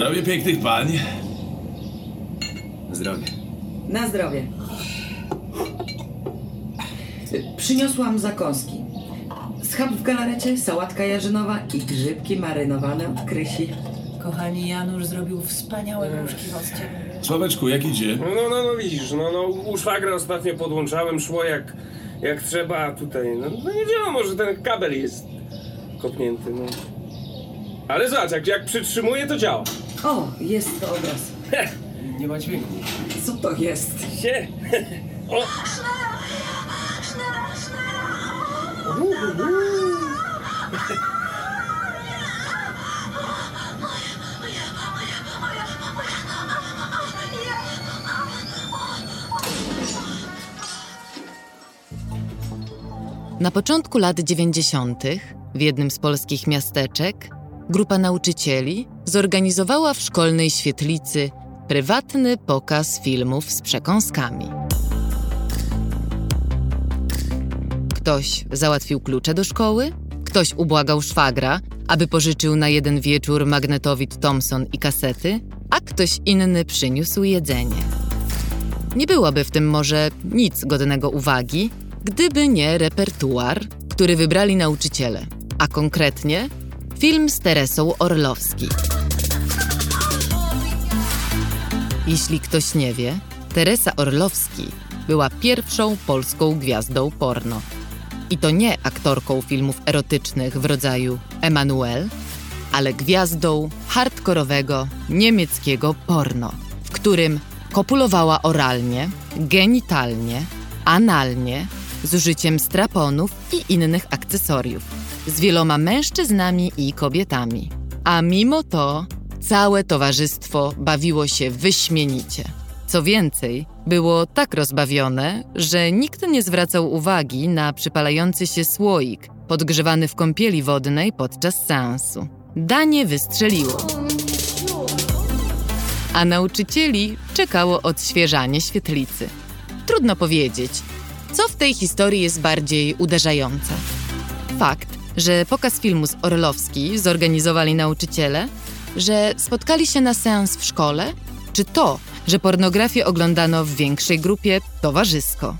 Zdrowie pięknych pań. Zdrowie. Na zdrowie. Przyniosłam zakąski. Schab w galarecie, sałatka jarzynowa i grzybki marynowane od krysi. Kochani Janusz zrobił wspaniałe gruszki goście. Sławeczku, jak idzie? No, no, no, widzisz, no, no u szwagra ostatnio podłączałem, szło jak, jak trzeba, a tutaj, no, no nie wiadomo, że ten kabel jest kopnięty, no. Ale zobacz, jak, jak przytrzymuje, to działa. O, jest to obraz. Nie ma dźwięku. Co to jest? Sie. O! Na początku lat 90. w jednym z polskich miasteczek grupa nauczycieli zorganizowała w szkolnej świetlicy prywatny pokaz filmów z przekąskami. Ktoś załatwił klucze do szkoły, ktoś ubłagał szwagra, aby pożyczył na jeden wieczór magnetowid Thomson i kasety, a ktoś inny przyniósł jedzenie. Nie byłoby w tym może nic godnego uwagi, gdyby nie repertuar, który wybrali nauczyciele, a konkretnie film z Teresą Orlowski. Jeśli ktoś nie wie, Teresa Orlowski była pierwszą polską gwiazdą porno. I to nie aktorką filmów erotycznych w rodzaju Emanuel, ale gwiazdą hardkorowego niemieckiego porno, w którym kopulowała oralnie, genitalnie, analnie, z użyciem straponów i innych akcesoriów, z wieloma mężczyznami i kobietami. A mimo to całe towarzystwo bawiło się wyśmienicie. Co więcej, było tak rozbawione, że nikt nie zwracał uwagi na przypalający się słoik podgrzewany w kąpieli wodnej podczas seansu. Danie wystrzeliło. A nauczycieli czekało odświeżanie świetlicy. Trudno powiedzieć, co w tej historii jest bardziej uderzające. Fakt, że pokaz filmu z Orlowski zorganizowali nauczyciele, że spotkali się na seans w szkole, czy to, że pornografię oglądano w większej grupie towarzysko.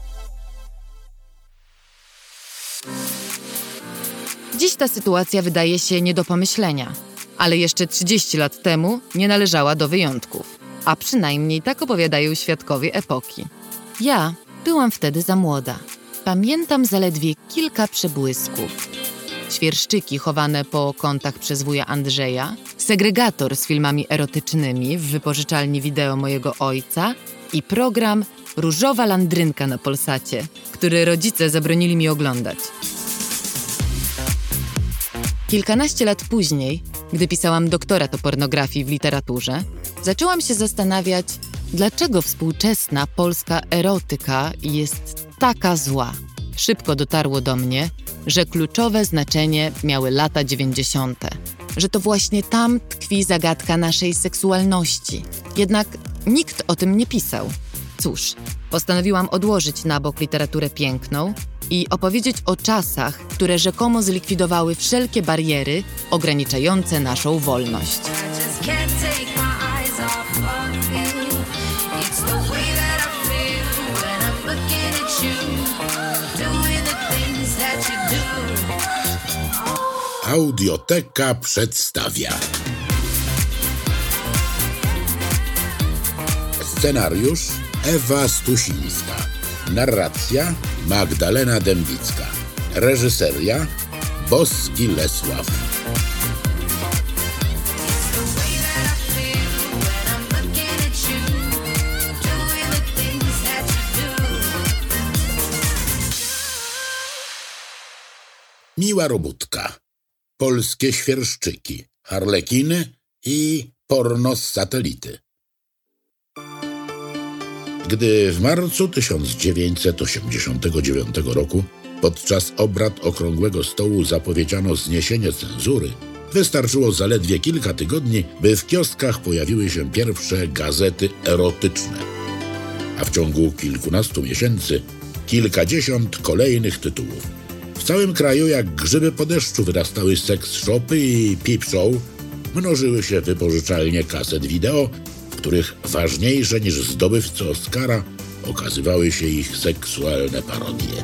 Dziś ta sytuacja wydaje się nie do pomyślenia, ale jeszcze 30 lat temu nie należała do wyjątków, a przynajmniej tak opowiadają świadkowie epoki. Ja byłam wtedy za młoda. Pamiętam zaledwie kilka przebłysków. Świerszczyki chowane po kątach przez wuja Andrzeja, segregator z filmami erotycznymi w wypożyczalni wideo mojego ojca i program Różowa Landrynka na Polsacie, który rodzice zabronili mi oglądać. Kilkanaście lat później, gdy pisałam doktorat o pornografii w literaturze, zaczęłam się zastanawiać, dlaczego współczesna polska erotyka jest taka zła. Szybko dotarło do mnie, że kluczowe znaczenie miały lata 90., że to właśnie tam tkwi zagadka naszej seksualności. Jednak nikt o tym nie pisał. Cóż, postanowiłam odłożyć na bok literaturę piękną i opowiedzieć o czasach, które rzekomo zlikwidowały wszelkie bariery ograniczające naszą wolność. Audioteka przedstawia. Scenariusz Ewa Stusińska. Narracja Magdalena Dębicka. Reżyseria Boski Lesław. Miła robótka. Polskie świerszczyki. Harlekiny i porno z satelity. Gdy w marcu 1989 roku podczas obrad Okrągłego Stołu zapowiedziano zniesienie cenzury, wystarczyło zaledwie kilka tygodni, by w kioskach pojawiły się pierwsze gazety erotyczne. A w ciągu kilkunastu miesięcy kilkadziesiąt kolejnych tytułów. W całym kraju jak grzyby po deszczu wyrastały seks shopy i peep show, mnożyły się wypożyczalnie kaset wideo, w których ważniejsze niż zdobywcy Oscara okazywały się ich seksualne parodie.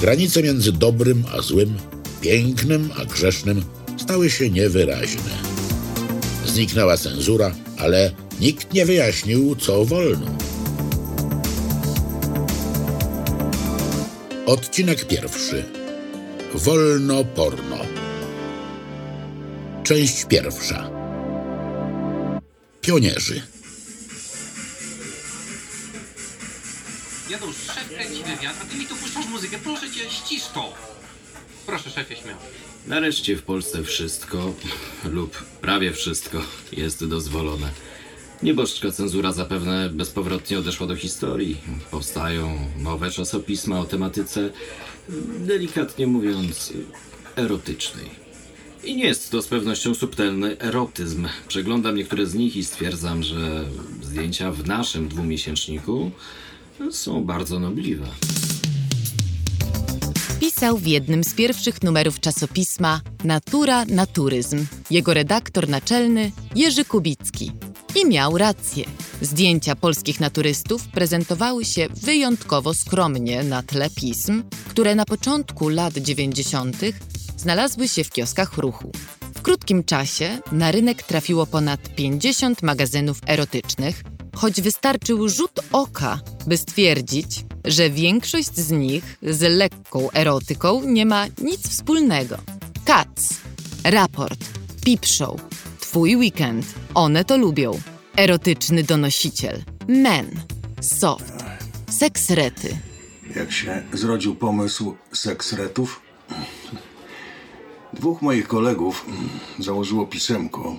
Granice między dobrym a złym, pięknym a grzesznym stały się niewyraźne. Zniknęła cenzura, ale nikt nie wyjaśnił, co wolno. Odcinek pierwszy. Wolno porno. Część pierwsza. Pionierzy. Janusz, szef kręci wywiad, a ty mi tu puszczasz muzykę. Proszę cię, ścisz to. Proszę, szefie, śmiało. Nareszcie w Polsce wszystko, lub prawie wszystko, jest dozwolone. Nieboszczka cenzura zapewne bezpowrotnie odeszła do historii. Powstają nowe czasopisma o tematyce, delikatnie mówiąc, erotycznej. I nie jest to z pewnością subtelny erotyzm. Przeglądam niektóre z nich i stwierdzam, że zdjęcia w naszym dwumiesięczniku są bardzo nobliwe. Pisał w jednym z pierwszych numerów czasopisma Natura Naturyzm jego redaktor naczelny Jerzy Kubicki. I miał rację. Zdjęcia polskich naturystów prezentowały się wyjątkowo skromnie na tle pism, które na początku lat 90. znalazły się w kioskach ruchu. W krótkim czasie na rynek trafiło ponad 50 magazynów erotycznych, choć wystarczył rzut oka, by stwierdzić, że większość z nich z lekką erotyką nie ma nic wspólnego. Kac, raport, Peep Twój weekend, one to lubią. Erotyczny donosiciel, men, soft, seksrety. Jak się zrodził pomysł seksretów? Dwóch moich kolegów założyło pisemko,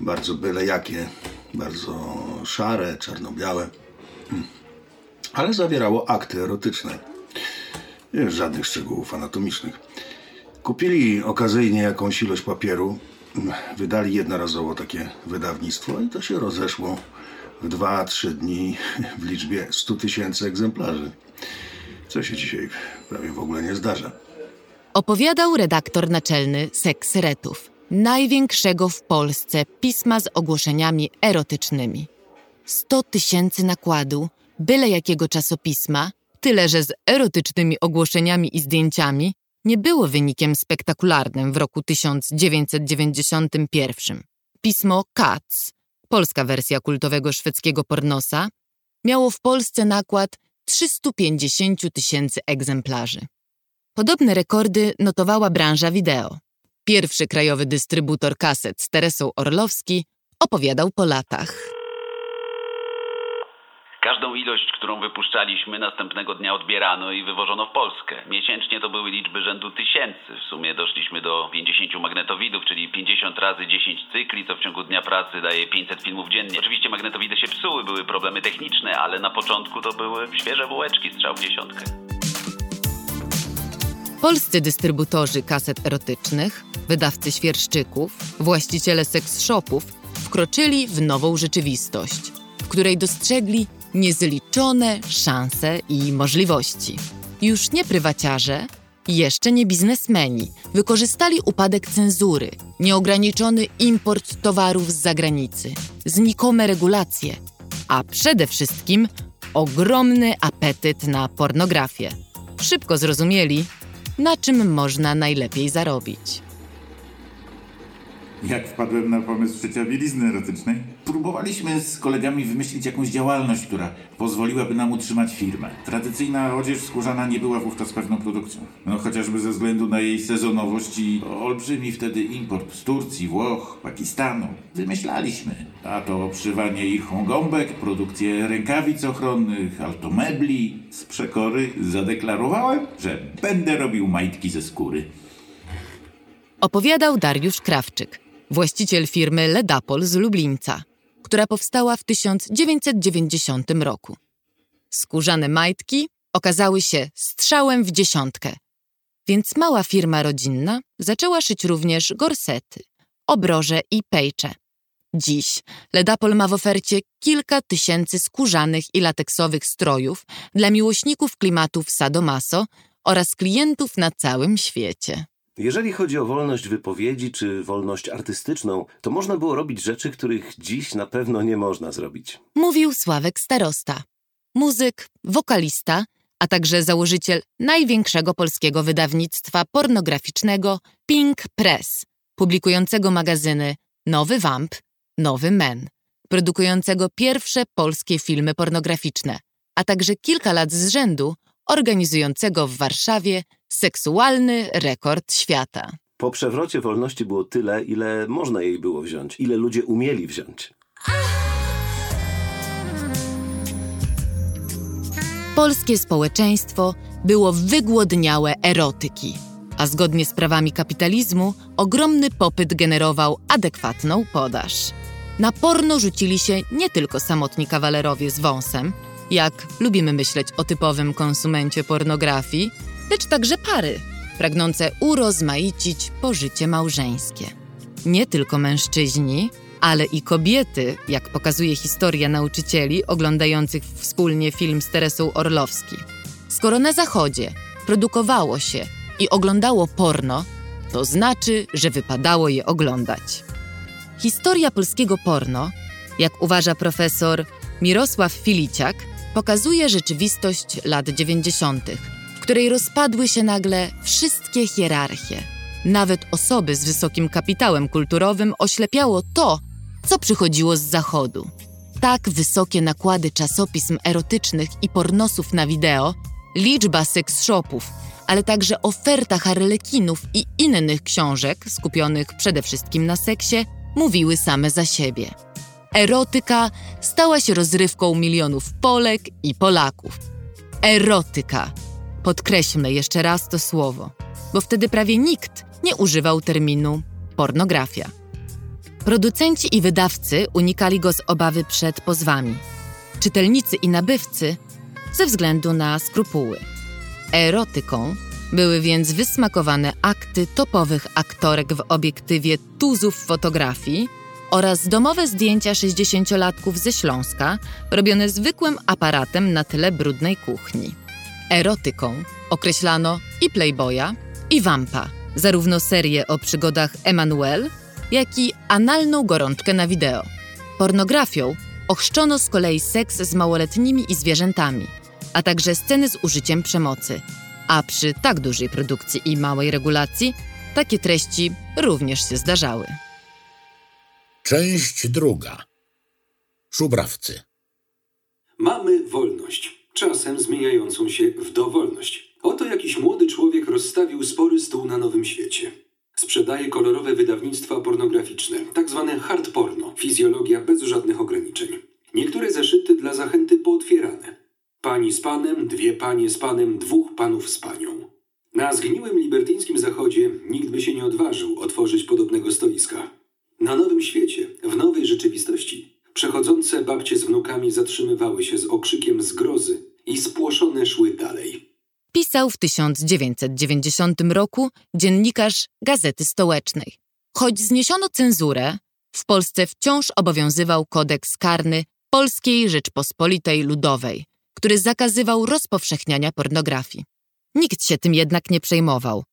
bardzo byle jakie, bardzo szare, czarno-białe, ale zawierało akty erotyczne. Żadnych szczegółów anatomicznych. Kupili okazyjnie jakąś ilość papieru, wydali jednorazowo takie wydawnictwo i to się rozeszło w 2-3 dni w liczbie 100 tysięcy egzemplarzy. Co się dzisiaj prawie w ogóle nie zdarza. Opowiadał redaktor naczelny Seksretów, największego w Polsce pisma z ogłoszeniami erotycznymi. 100 tysięcy nakładu, byle jakiego czasopisma, tyle że z erotycznymi ogłoszeniami i zdjęciami, nie było wynikiem spektakularnym w roku 1991. Pismo Katz, polska wersja kultowego szwedzkiego pornosa, miało w Polsce nakład 350 tysięcy egzemplarzy. Podobne rekordy notowała branża wideo. Pierwszy krajowy dystrybutor kaset z Teresą Orlowski opowiadał po latach. Każdą ilość, którą wypuszczaliśmy, następnego dnia odbierano i wywożono w Polskę. Miesięcznie to były liczby rzędu tysięcy. W sumie doszliśmy do 50 magnetowidów, czyli 50 razy 10 cykli, co w ciągu dnia pracy daje 500 filmów dziennie. Oczywiście magnetowidy się psuły, były problemy techniczne, ale na początku to były świeże bułeczki, strzał w dziesiątkę. Polscy dystrybutorzy kaset erotycznych, wydawcy świerszczyków, właściciele seks shopów wkroczyli w nową rzeczywistość, w której dostrzegli niezliczone szanse i możliwości. Już nie prywaciarze, jeszcze nie biznesmeni wykorzystali upadek cenzury, nieograniczony import towarów z zagranicy, znikome regulacje, a przede wszystkim ogromny apetyt na pornografię. Szybko zrozumieli, na czym można najlepiej zarobić. Jak wpadłem na pomysł szycia bielizny erotycznej? Próbowaliśmy z kolegami wymyślić jakąś działalność, która pozwoliłaby nam utrzymać firmę. Tradycyjna odzież skórzana nie była wówczas pewną produkcją. No chociażby ze względu na jej sezonowość i olbrzymi wtedy import z Turcji, Włoch, Pakistanu. Wymyślaliśmy. A to obszywanie irchą gąbek, produkcję rękawic ochronnych, altomebli. Z przekory zadeklarowałem, że będę robił majtki ze skóry. Opowiadał Dariusz Krawczyk, właściciel firmy Ledapol z Lublińca, która powstała w 1990 roku. Skórzane majtki okazały się strzałem w dziesiątkę, więc mała firma rodzinna zaczęła szyć również gorsety, obroże i pejcze. Dziś Ledapol ma w ofercie kilka tysięcy skórzanych i lateksowych strojów dla miłośników klimatów sadomaso oraz klientów na całym świecie. Jeżeli chodzi o wolność wypowiedzi czy wolność artystyczną, to można było robić rzeczy, których dziś na pewno nie można zrobić. Mówił Sławek Starosta, muzyk, wokalista, a także założyciel największego polskiego wydawnictwa pornograficznego Pink Press, publikującego magazyny Nowy Vamp, Nowy Men, produkującego pierwsze polskie filmy pornograficzne, a także kilka lat z rzędu organizującego w Warszawie seksualny rekord świata. Po przewrocie wolności było tyle, ile można jej było wziąć, ile ludzie umieli wziąć. Polskie społeczeństwo było wygłodniałe erotyki, a zgodnie z prawami kapitalizmu ogromny popyt generował adekwatną podaż. Na porno rzucili się nie tylko samotni kawalerowie z wąsem, jak lubimy myśleć o typowym konsumencie pornografii, lecz także pary, pragnące urozmaicić pożycie małżeńskie. Nie tylko mężczyźni, ale i kobiety, jak pokazuje historia nauczycieli oglądających wspólnie film z Teresą Orlowski. Skoro na Zachodzie produkowało się i oglądało porno, to znaczy, że wypadało je oglądać. Historia polskiego porno, jak uważa profesor Mirosław Filiciak, pokazuje rzeczywistość lat 90., w której rozpadły się nagle wszystkie hierarchie. Nawet osoby z wysokim kapitałem kulturowym oślepiało to, co przychodziło z zachodu. Tak wysokie nakłady czasopism erotycznych i pornosów na wideo, liczba seks shopów, ale także oferta harlekinów i innych książek skupionych przede wszystkim na seksie, mówiły same za siebie. Erotyka stała się rozrywką milionów Polek i Polaków. Erotyka. Podkreślmy jeszcze raz to słowo, bo wtedy prawie nikt nie używał terminu pornografia. Producenci i wydawcy unikali go z obawy przed pozwami. Czytelnicy i nabywcy ze względu na skrupuły. Erotyką były więc wysmakowane akty topowych aktorek w obiektywie tuzów fotografii oraz domowe zdjęcia 60-latków ze Śląska, robione zwykłym aparatem na tyle brudnej kuchni. Erotyką określano i Playboya, i Wampa, zarówno serię o przygodach Emanuel, jak i analną gorączkę na wideo. Pornografią ochrzczono z kolei seks z małoletnimi i zwierzętami, a także sceny z użyciem przemocy. A przy tak dużej produkcji i małej regulacji, takie treści również się zdarzały. Część druga. Szubrawcy. Mamy wolność, czasem zmieniającą się w dowolność. Oto jakiś młody człowiek rozstawił spory stół na nowym świecie. Sprzedaje kolorowe wydawnictwa pornograficzne, tak zwane hard porno, fizjologia bez żadnych ograniczeń. Niektóre zeszyty dla zachęty pootwierane. Pani z panem, dwie panie z panem, dwóch panów z panią. Na zgniłym libertyńskim zachodzie nikt by się nie odważył otworzyć podobnego stoiska. Na nowym świecie, w nowej rzeczywistości, przechodzące babcie z wnukami zatrzymywały się z okrzykiem zgrozy i spłoszone szły dalej. Pisał w 1990 roku dziennikarz Gazety Stołecznej. Choć zniesiono cenzurę, w Polsce wciąż obowiązywał kodeks karny Polskiej Rzeczpospolitej Ludowej, który zakazywał rozpowszechniania pornografii. Nikt się tym jednak nie przejmował,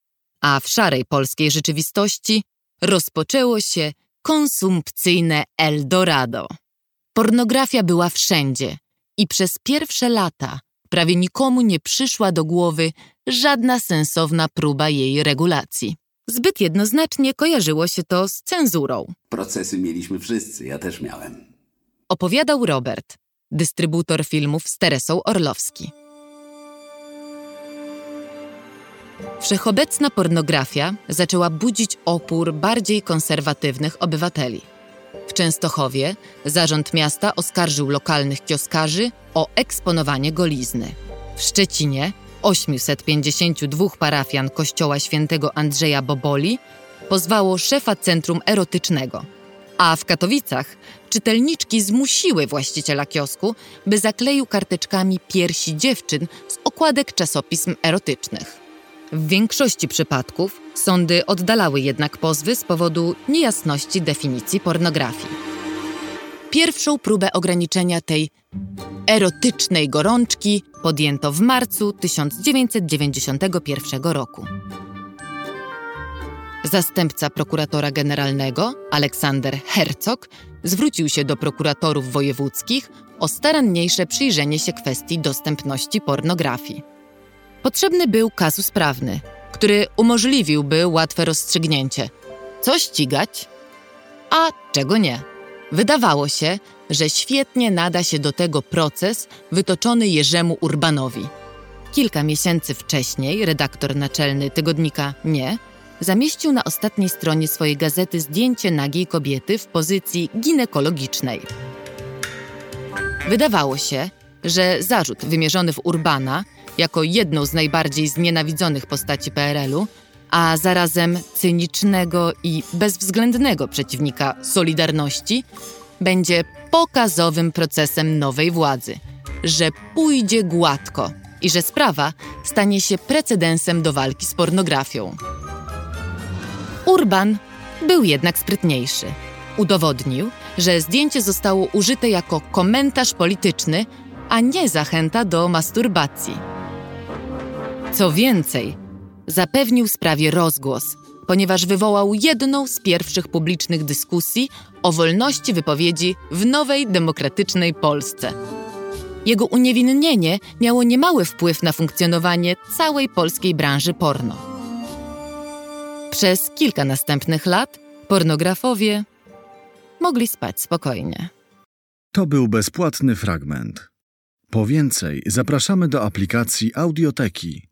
a w szarej polskiej rzeczywistości rozpoczęło się konsumpcyjne Eldorado. Pornografia była wszędzie i przez pierwsze lata prawie nikomu nie przyszła do głowy żadna sensowna próba jej regulacji. Zbyt jednoznacznie kojarzyło się to z cenzurą. Procesy mieliśmy wszyscy, ja też miałem. Opowiadał Robert, dystrybutor filmów z Teresą Orlowski. Wszechobecna pornografia zaczęła budzić opór bardziej konserwatywnych obywateli. W Częstochowie zarząd miasta oskarżył lokalnych kioskarzy o eksponowanie golizny. W Szczecinie 852 parafian kościoła świętego Andrzeja Boboli pozwało szefa centrum erotycznego, a w Katowicach czytelniczki zmusiły właściciela kiosku, by zakleił karteczkami piersi dziewczyn z okładek czasopism erotycznych. W większości przypadków sądy oddalały jednak pozwy z powodu niejasności definicji pornografii. Pierwszą próbę ograniczenia tej erotycznej gorączki podjęto w marcu 1991 roku. Zastępca prokuratora generalnego, Aleksander Herzog, zwrócił się do prokuratorów wojewódzkich o staranniejsze przyjrzenie się kwestii dostępności pornografii. Potrzebny był kazus prawny, który umożliwiłby łatwe rozstrzygnięcie, co ścigać, a czego nie. Wydawało się, że świetnie nada się do tego proces wytoczony Jerzemu Urbanowi. Kilka miesięcy wcześniej redaktor naczelny tygodnika Nie zamieścił na ostatniej stronie swojej gazety zdjęcie nagiej kobiety w pozycji ginekologicznej. Wydawało się, że zarzut wymierzony w Urbana jako jedną z najbardziej znienawidzonych postaci PRL-u, a zarazem cynicznego i bezwzględnego przeciwnika Solidarności, będzie pokazowym procesem nowej władzy, że pójdzie gładko i że sprawa stanie się precedensem do walki z pornografią. Urban był jednak sprytniejszy. Udowodnił, że zdjęcie zostało użyte jako komentarz polityczny, a nie zachęta do masturbacji. Co więcej, zapewnił sprawie rozgłos, ponieważ wywołał jedną z pierwszych publicznych dyskusji o wolności wypowiedzi w nowej demokratycznej Polsce. Jego uniewinnienie miało niemały wpływ na funkcjonowanie całej polskiej branży porno. Przez kilka następnych lat pornografowie mogli spać spokojnie. To był bezpłatny fragment. Po więcej zapraszamy do aplikacji Audioteki